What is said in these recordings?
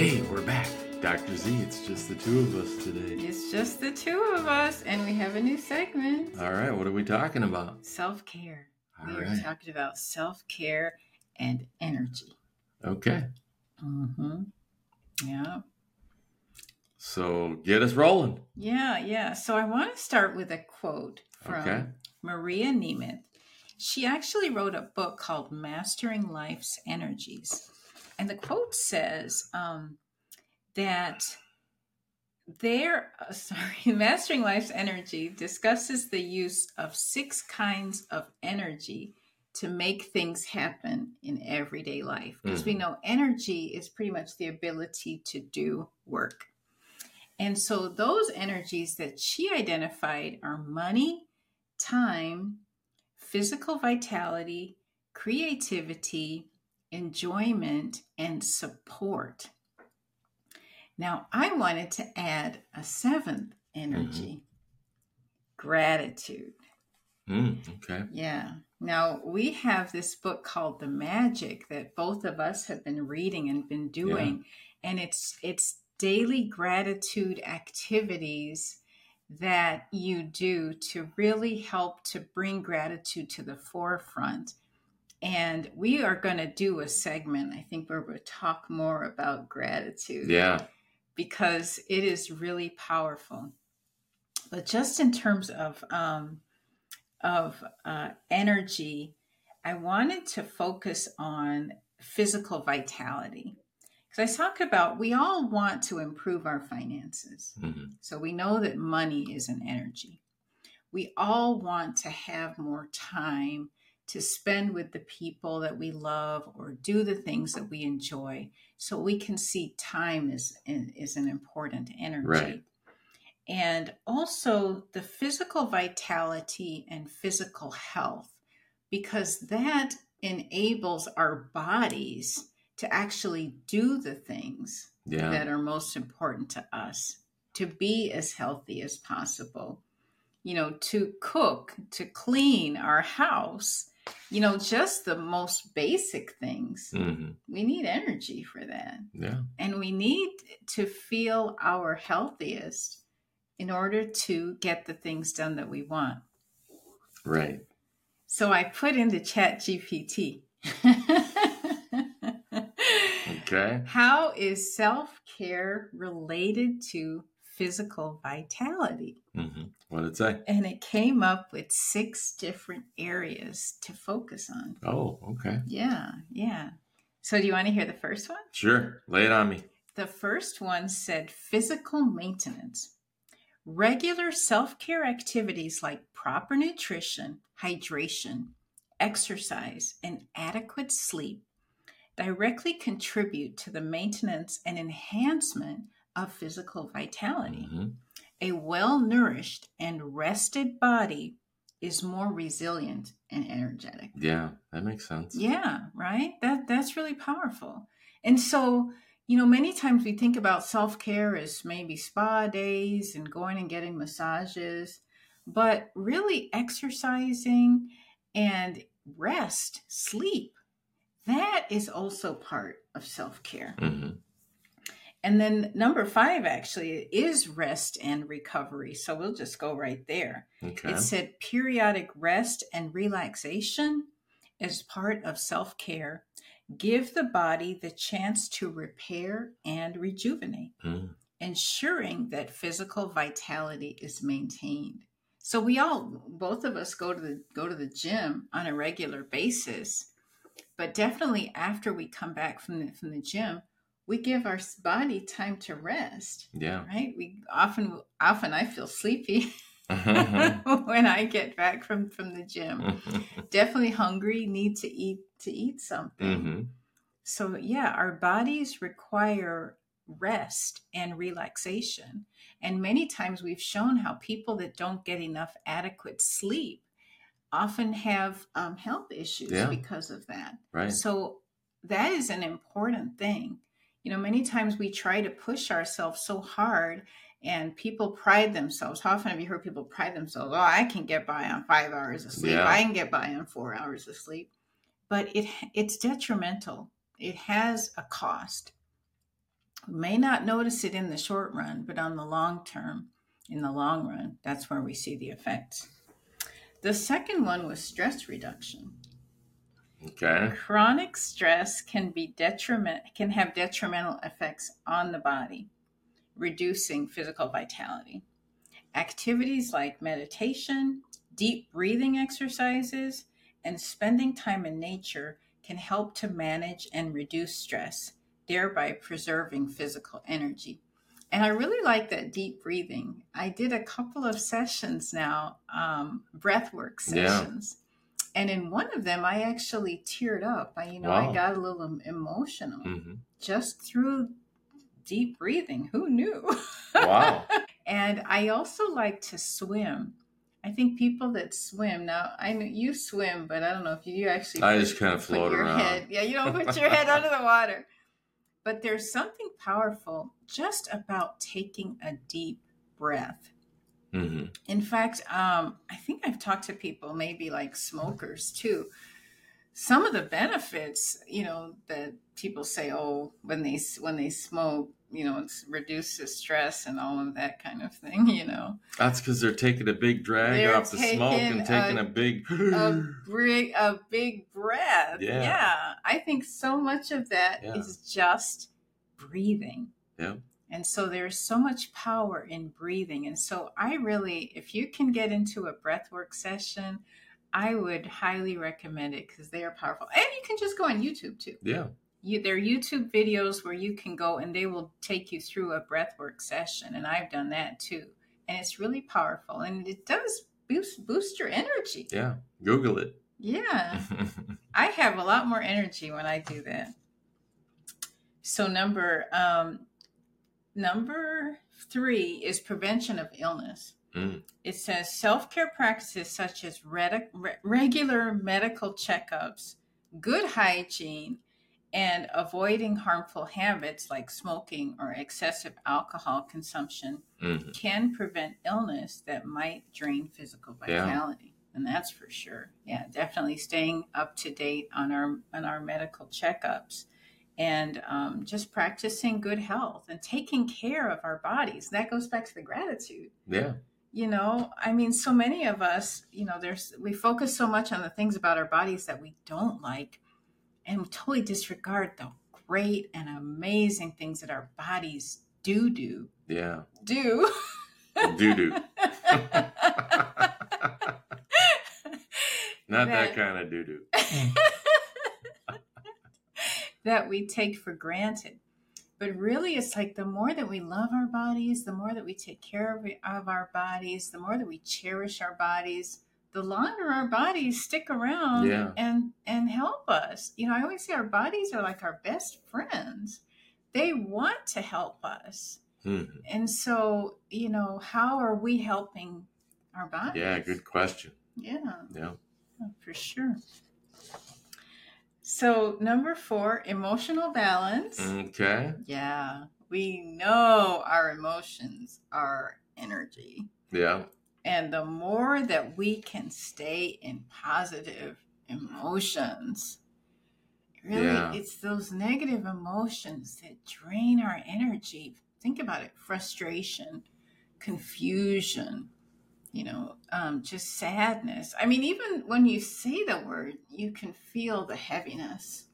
Hey, we're back. Dr. Z, it's just the two of us today. It's just the two of us, and we have a new segment All right, what are we talking about? self care. We are talking about self care and energy. Okay. Mm-hmm. Yeah. So get us rolling. Yeah, yeah. So I want to start with a quote from Okay. Maria Nemeth. She actually wrote a book called Mastering Life's Energies. And the quote says um, that there, uh, sorry, Mastering Life's Energy discusses the use of six kinds of energy to make things happen in everyday life. Because we know energy is pretty much the ability to do work. And so those energies that she identified are money, time, physical vitality, creativity, enjoyment, and support. Now, I wanted to add a seventh energy gratitude. Mm, okay. Yeah. Now, we have this book called The Magic that both of us have been reading and been doing, and it's it's daily gratitude activities that you do to really help to bring gratitude to the forefront. And we are going to do a segment, I think, where we'll talk more about gratitude Yeah. because it is really powerful. But just in terms of um, of uh, energy, I wanted to focus on physical vitality because I talk about we all want to improve our finances. hmm So we know that money is an energy. We all want to have more time to spend with the people that we love or do the things that we enjoy. So we can see time is is an important energy. Right. And also the physical vitality and physical health because that enables our bodies to actually do the things Yeah. that are most important to us to be as healthy as possible you know to cook to clean our house you know just the most basic things hmm we need energy for that Yeah. and we need to feel our healthiest in order to get the things done that we want Right. so i put into chat gpt Okay. How is self care related to physical vitality? hmm What did it say? And it came up with six different areas to focus on. Oh, okay. Yeah, yeah. So, do you want to hear the first one? Sure. Lay it on me. The first one said physical maintenance. Regular self care activities like proper nutrition, hydration, exercise, and adequate sleep directly contribute to the maintenance and enhancement of physical vitality. hmm A well nourished and rested body is more resilient and energetic. Yeah, that makes sense. Yeah, right? That that's really powerful. And so, you know, many times we think about self-care as maybe spa days and going and getting massages, but really exercising and rest, sleep, that is also part of self-care. hmm And then number 5 actually is rest and recovery. So we'll just go right there. Okay. It said periodic rest and relaxation as part of self care give the body the chance to repair and rejuvenate, Mm. ensuring that physical vitality is maintained. So we all, both of us, go to the go to the gym on a regular basis, but definitely after we come back from the from the gym, we give our body time to rest. Yeah. Right? We often often I feel sleepy when I get back from from the gym. Definitely hungry, need to eat to eat something. Mhm. So yeah, our bodies require rest and relaxation. And many times we've shown how people that don't get enough adequate sleep often have um, health issues Yeah. because of that. Right. So that is an important thing. You know, many times we try to push ourselves so hard and people pride themselves. How often have you heard people pride themselves? Oh, I can get by on five hours of sleep. Yeah. I can get by on four hours of sleep. But it it's detrimental. It has a cost. We may not notice it in the short run, but on the long term, in the long run, that's where we see the effects. The second one was stress reduction. Okay. Chronic stress can be detriment can have detrimental effects on the body, reducing physical vitality. Activities like meditation, deep breathing exercises, and spending time in nature can help to manage and reduce stress, thereby preserving physical energy. And I really like that deep breathing. I did a couple of sessions now, um, breath work Yeah. And in one of them, I actually teared up. I, you know, Wow. I got a little em- emotional hmm just through deep breathing. Who knew? Wow. and I also like to swim. I think people that swim now, I know you swim, but I don't know if you actually. I put- just kind of float around. head. Yeah, you don't put your head under the water. But there's something powerful just about taking a deep breath. Hmm In fact, um, I think I've talked to people, maybe like smokers too. Some of the benefits, you know, that people say, oh, when they when they smoke, you know, it reduces stress and all of that kind of thing. You know, That's because they're taking a big drag They're off the smoke and taking a- a, big. a big a big breath. Yeah. I think so much of that is Yeah. just breathing. Yeah. And so there's so much power in breathing. And so I really, if you can get into a breathwork session, I would highly recommend it because they are powerful. And you can just go on YouTube too. yeah. You, there are YouTube videos where you can go and they will take you through a breathwork session. And I've done that too. And it's really powerful. And it does boost boost your energy. Yeah. Google it. Yeah. I have a lot more energy when I do that. So number um, number three is prevention of illness. Mm. It says self care practices such as re- regular medical checkups, good hygiene, and avoiding harmful habits like smoking or excessive alcohol consumption Mhm. can prevent illness that might drain physical vitality. Yeah. vitality and that's for sure yeah definitely staying up to date on our on our medical checkups and um, just practicing good health and taking care of our bodies that goes back to the gratitude Yeah. you know i mean so many of us you know there's we focus so much on the things about our bodies that we don't like and we totally disregard the great and amazing things that our bodies do do Yeah. do do doo. Not That- that kind of do doo. that we take for granted. But really, it's like the more that we love our bodies, the more that we take care of, of our bodies, the more that we cherish our bodies, the longer our bodies stick around Yeah. and and help us. You know, I always say our bodies are like our best friends. They want to help us. Mhm. And so, you know, how are we helping our bodies? Yeah. Good question. Yeah. Yeah. Oh, for sure. So, number four, emotional balance. Okay. Yeah, we know our emotions are energy. Yeah. And the more that we can stay in positive emotions, really, Yeah. it's those negative emotions that drain our energy. Think about it frustration, confusion, you know, um, just sadness. I mean, even when you say the word, you can feel the heaviness.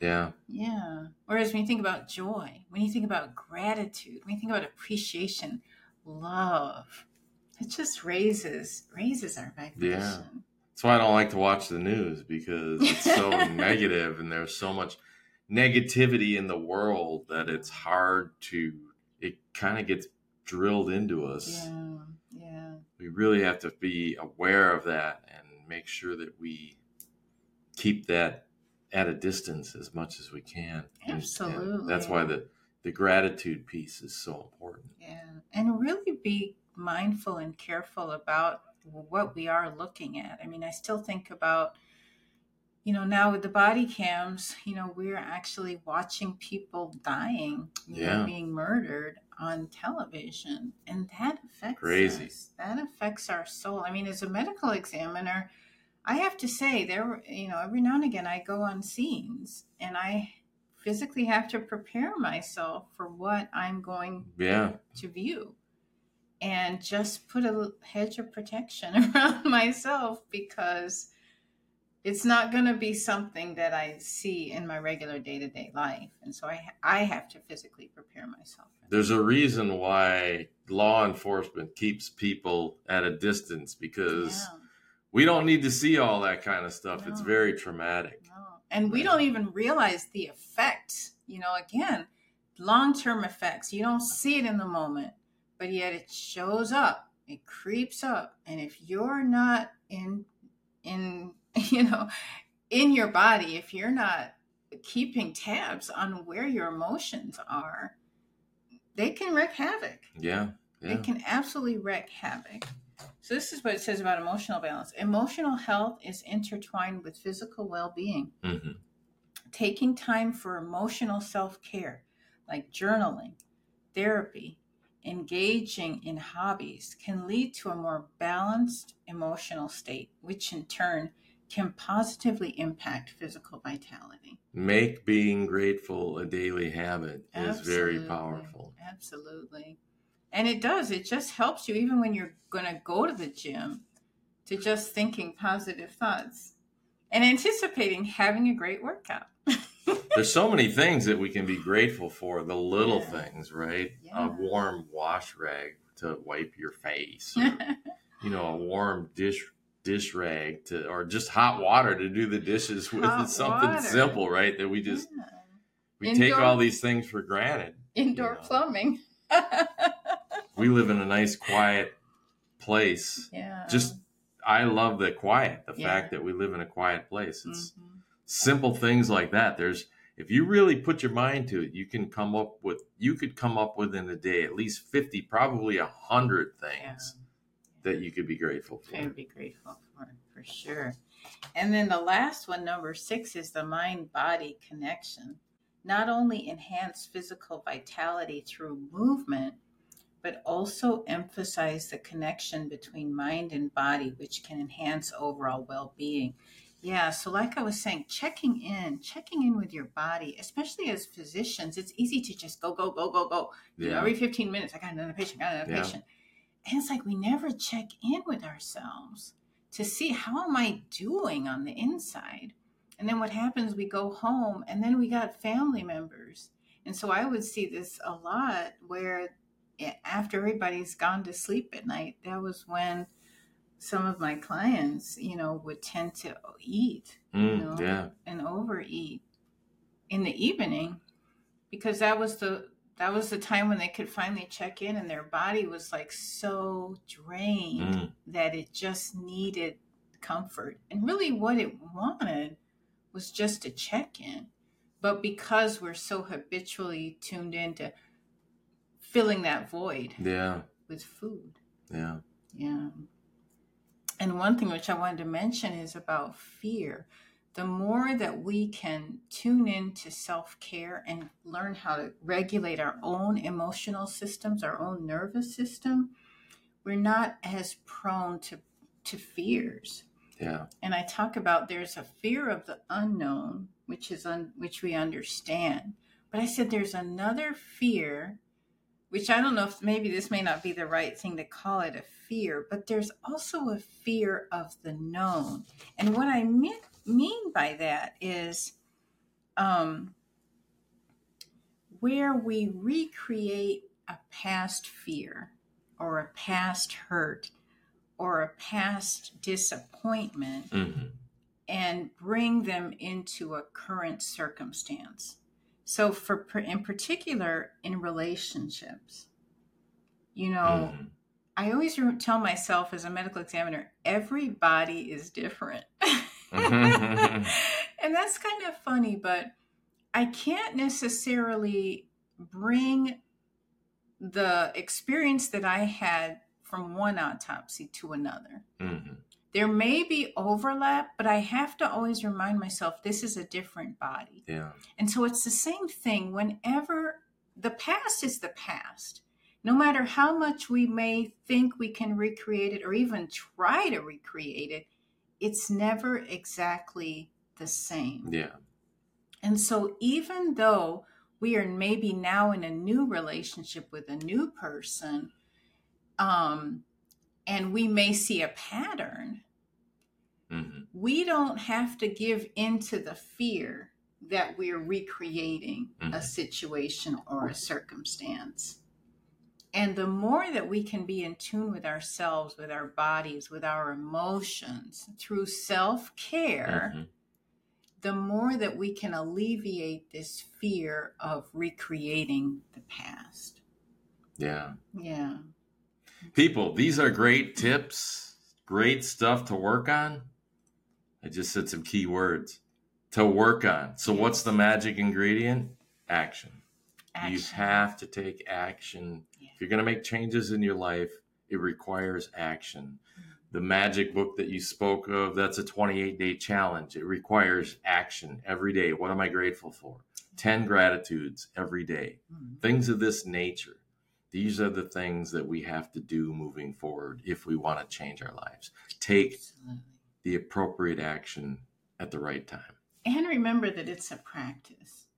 Yeah. Yeah. Whereas when you think about joy, when you think about gratitude, when you think about appreciation, love, it just raises raises our vibration. Yeah. That's why I don't like to watch the news because it's so negative and there's so much negativity in the world that it's hard to, it kind of gets drilled into us. Yeah. We really have to be aware of that and make sure that we keep that at a distance as much as we can. And- and Absolutely. that's why the, the gratitude piece is so important. Yeah. And really be mindful and careful about what we are looking at. I mean, I still think about, you know, now with the body cams, you know, we're actually watching people dying, you know, being murdered on television. And that affects Crazy. us. That affects our soul. I mean, as a medical examiner, I have to say there you know, every now and again I go on scenes and I physically have to prepare myself for what I'm going Yeah. to view and just put a hedge of protection around myself because it's not going to be something that I see in my regular day-to-day life and so I I have to physically prepare myself. There's a reason why law enforcement keeps people at a distance because Yeah, we don't need to see all that kind of stuff. It's very traumatic. no. And we don't even realize the effect. you know, again, long-term effects. You don't see it in the moment, but yet it shows up. It creeps up. And if you're not in in you know, in your body, if you're not keeping tabs on where your emotions are, they can wreak havoc. Yeah. Yeah. It can absolutely wreak havoc. So, this is what it says about emotional balance. Emotional health is intertwined with physical well being. hmm Taking time for emotional self care, like journaling, therapy, engaging in hobbies, can lead to a more balanced emotional state, which in turn can positively impact physical vitality. Make being grateful a daily habit is very powerful. Absolutely. And it does. It just helps you, even when you're going to go to the gym, to just thinking positive thoughts and anticipating having a great workout. There's so many things that we can be grateful for. The little Yeah. things, right? Yeah. A warm wash rag to wipe your face, or, you know, a warm dish dish rag to, or just hot water to do the dishes with. Hot it's something water. simple, right? That we just Yeah. we take all these things for granted. Indoor Yeah. plumbing. We live in a nice, quiet place. yeah. Just I love the quiet. The Yeah. fact that we live in a quiet place. It's Mhm. simple things like that. There's if you really put your mind to it, you can come up with you could come up with in a day at least fifty, probably a hundred Yeah. That you could be grateful I for. would be grateful for for sure. And then the last one, number six, is the mind body connection. Not only enhance physical vitality through movement, but also emphasize the connection between mind and body, which can enhance overall well being. Yeah, so like I was saying, checking in, checking in with your body, especially as physicians, it's easy to just go, go, go, go, go. You know, every 15 minutes, I got another patient, got another Yeah. patient. And it's like we never check in with ourselves to see how am I doing on the inside. And then what happens, we go home and then we got family members. And so I would see this a lot where eh, after everybody's gone to sleep at night, that was when some of my clients, you know, would tend to eat Mm, know, yeah. and overeat in the evening because that was the that was the time when they could finally check in and their body was like so drained Mm, that it just needed comfort and really what it wanted was just a check in but because we're so habitually tuned into filling that void yeah. with food Yeah. yeah. And one thing which I wanted to mention is about fear. The more that we can tune into self care and learn how to regulate our own emotional systems, our own nervous system, we're not as prone to, to fears. Yeah. And I talk about there's a fear of the unknown, which is un, which we understand. But I said there's another fear, which I don't know if maybe this may not be the right thing to call it a fear, but there's also a fear of the known. And what I mean, mean by that is um, where we recreate a past fear or a past hurt or a past disappointment hmm and bring them into a current circumstance. So, for in particular, in relationships, you know, Mhm. I always tell myself as a medical examiner, everybody is different. Mhm. and that's kind of funny, but I can't necessarily bring the experience that I had from one autopsy to another. Mhm. There may be overlap, but I have to always remind myself this is a different body. Yeah. And so it's the same thing whenever the past is the past. No matter how much we may think we can recreate it or even try to recreate it, it's never exactly the same. Yeah. And so, even though we are maybe now in a new relationship with a new person, um, and we may see a pattern, hmm we don't have to give into the fear that we're recreating a Mhm. situation or a circumstance. And the more that we can be in tune with ourselves, with our bodies, with our emotions through self care, Mhm. the more that we can alleviate this fear of recreating the past. Yeah. Yeah. People, these are great tips, great stuff to work on. I just said some key words to work on. So, what's the magic ingredient? Action. You have to take action. If you're going to make changes in your life, it requires action. Mm-hmm. The magic book that you spoke of, that's a 28 day challenge. It requires action every day. What am I grateful for? 10 gratitudes every day. Mhm. Things of this nature. These are the things that we have to do moving forward if we want to change our lives. Take Absolutely. the appropriate action at the right time. And remember that it's a practice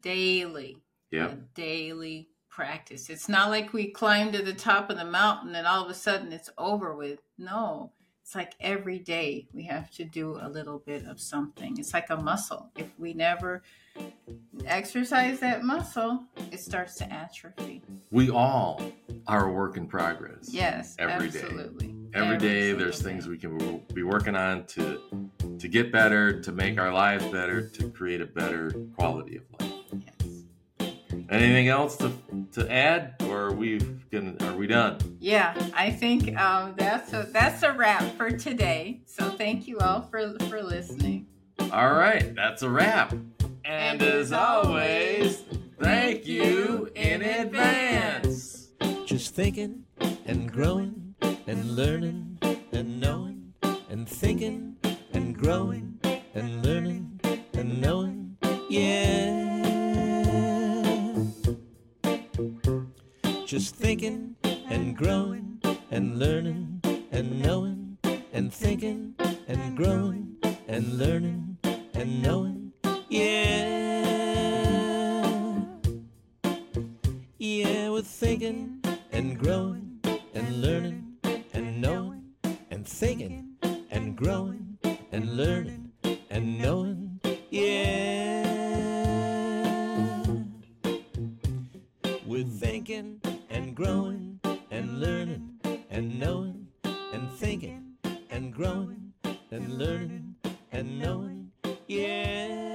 daily. Yeah. Daily practice. It's not like we climb to the top of the mountain and all of a sudden it's over with. No, it's like every day we have to do a little bit of something. It's like a muscle. If we never exercise that muscle, it starts to atrophy. We all are a work in progress. Yes, Every day. absolutely. Every day there's day. things we can be working on to to get better, to make our lives better, to create a better quality of life. Yes. Anything else to, to add, or are we gonna are we done? Yeah, I think um, that's a that's a wrap for today. So thank you all for for listening. All right, that's a wrap. And as always, thank you in advance. Just thinking and growing and learning and knowing and thinking and growing and learning and knowing. Yeah. Just thinking and growing and learning and knowing and thinking and growing and learning and knowing. Yeah. Yeah, we're thinking and growing and learning learning and knowing. Yeah.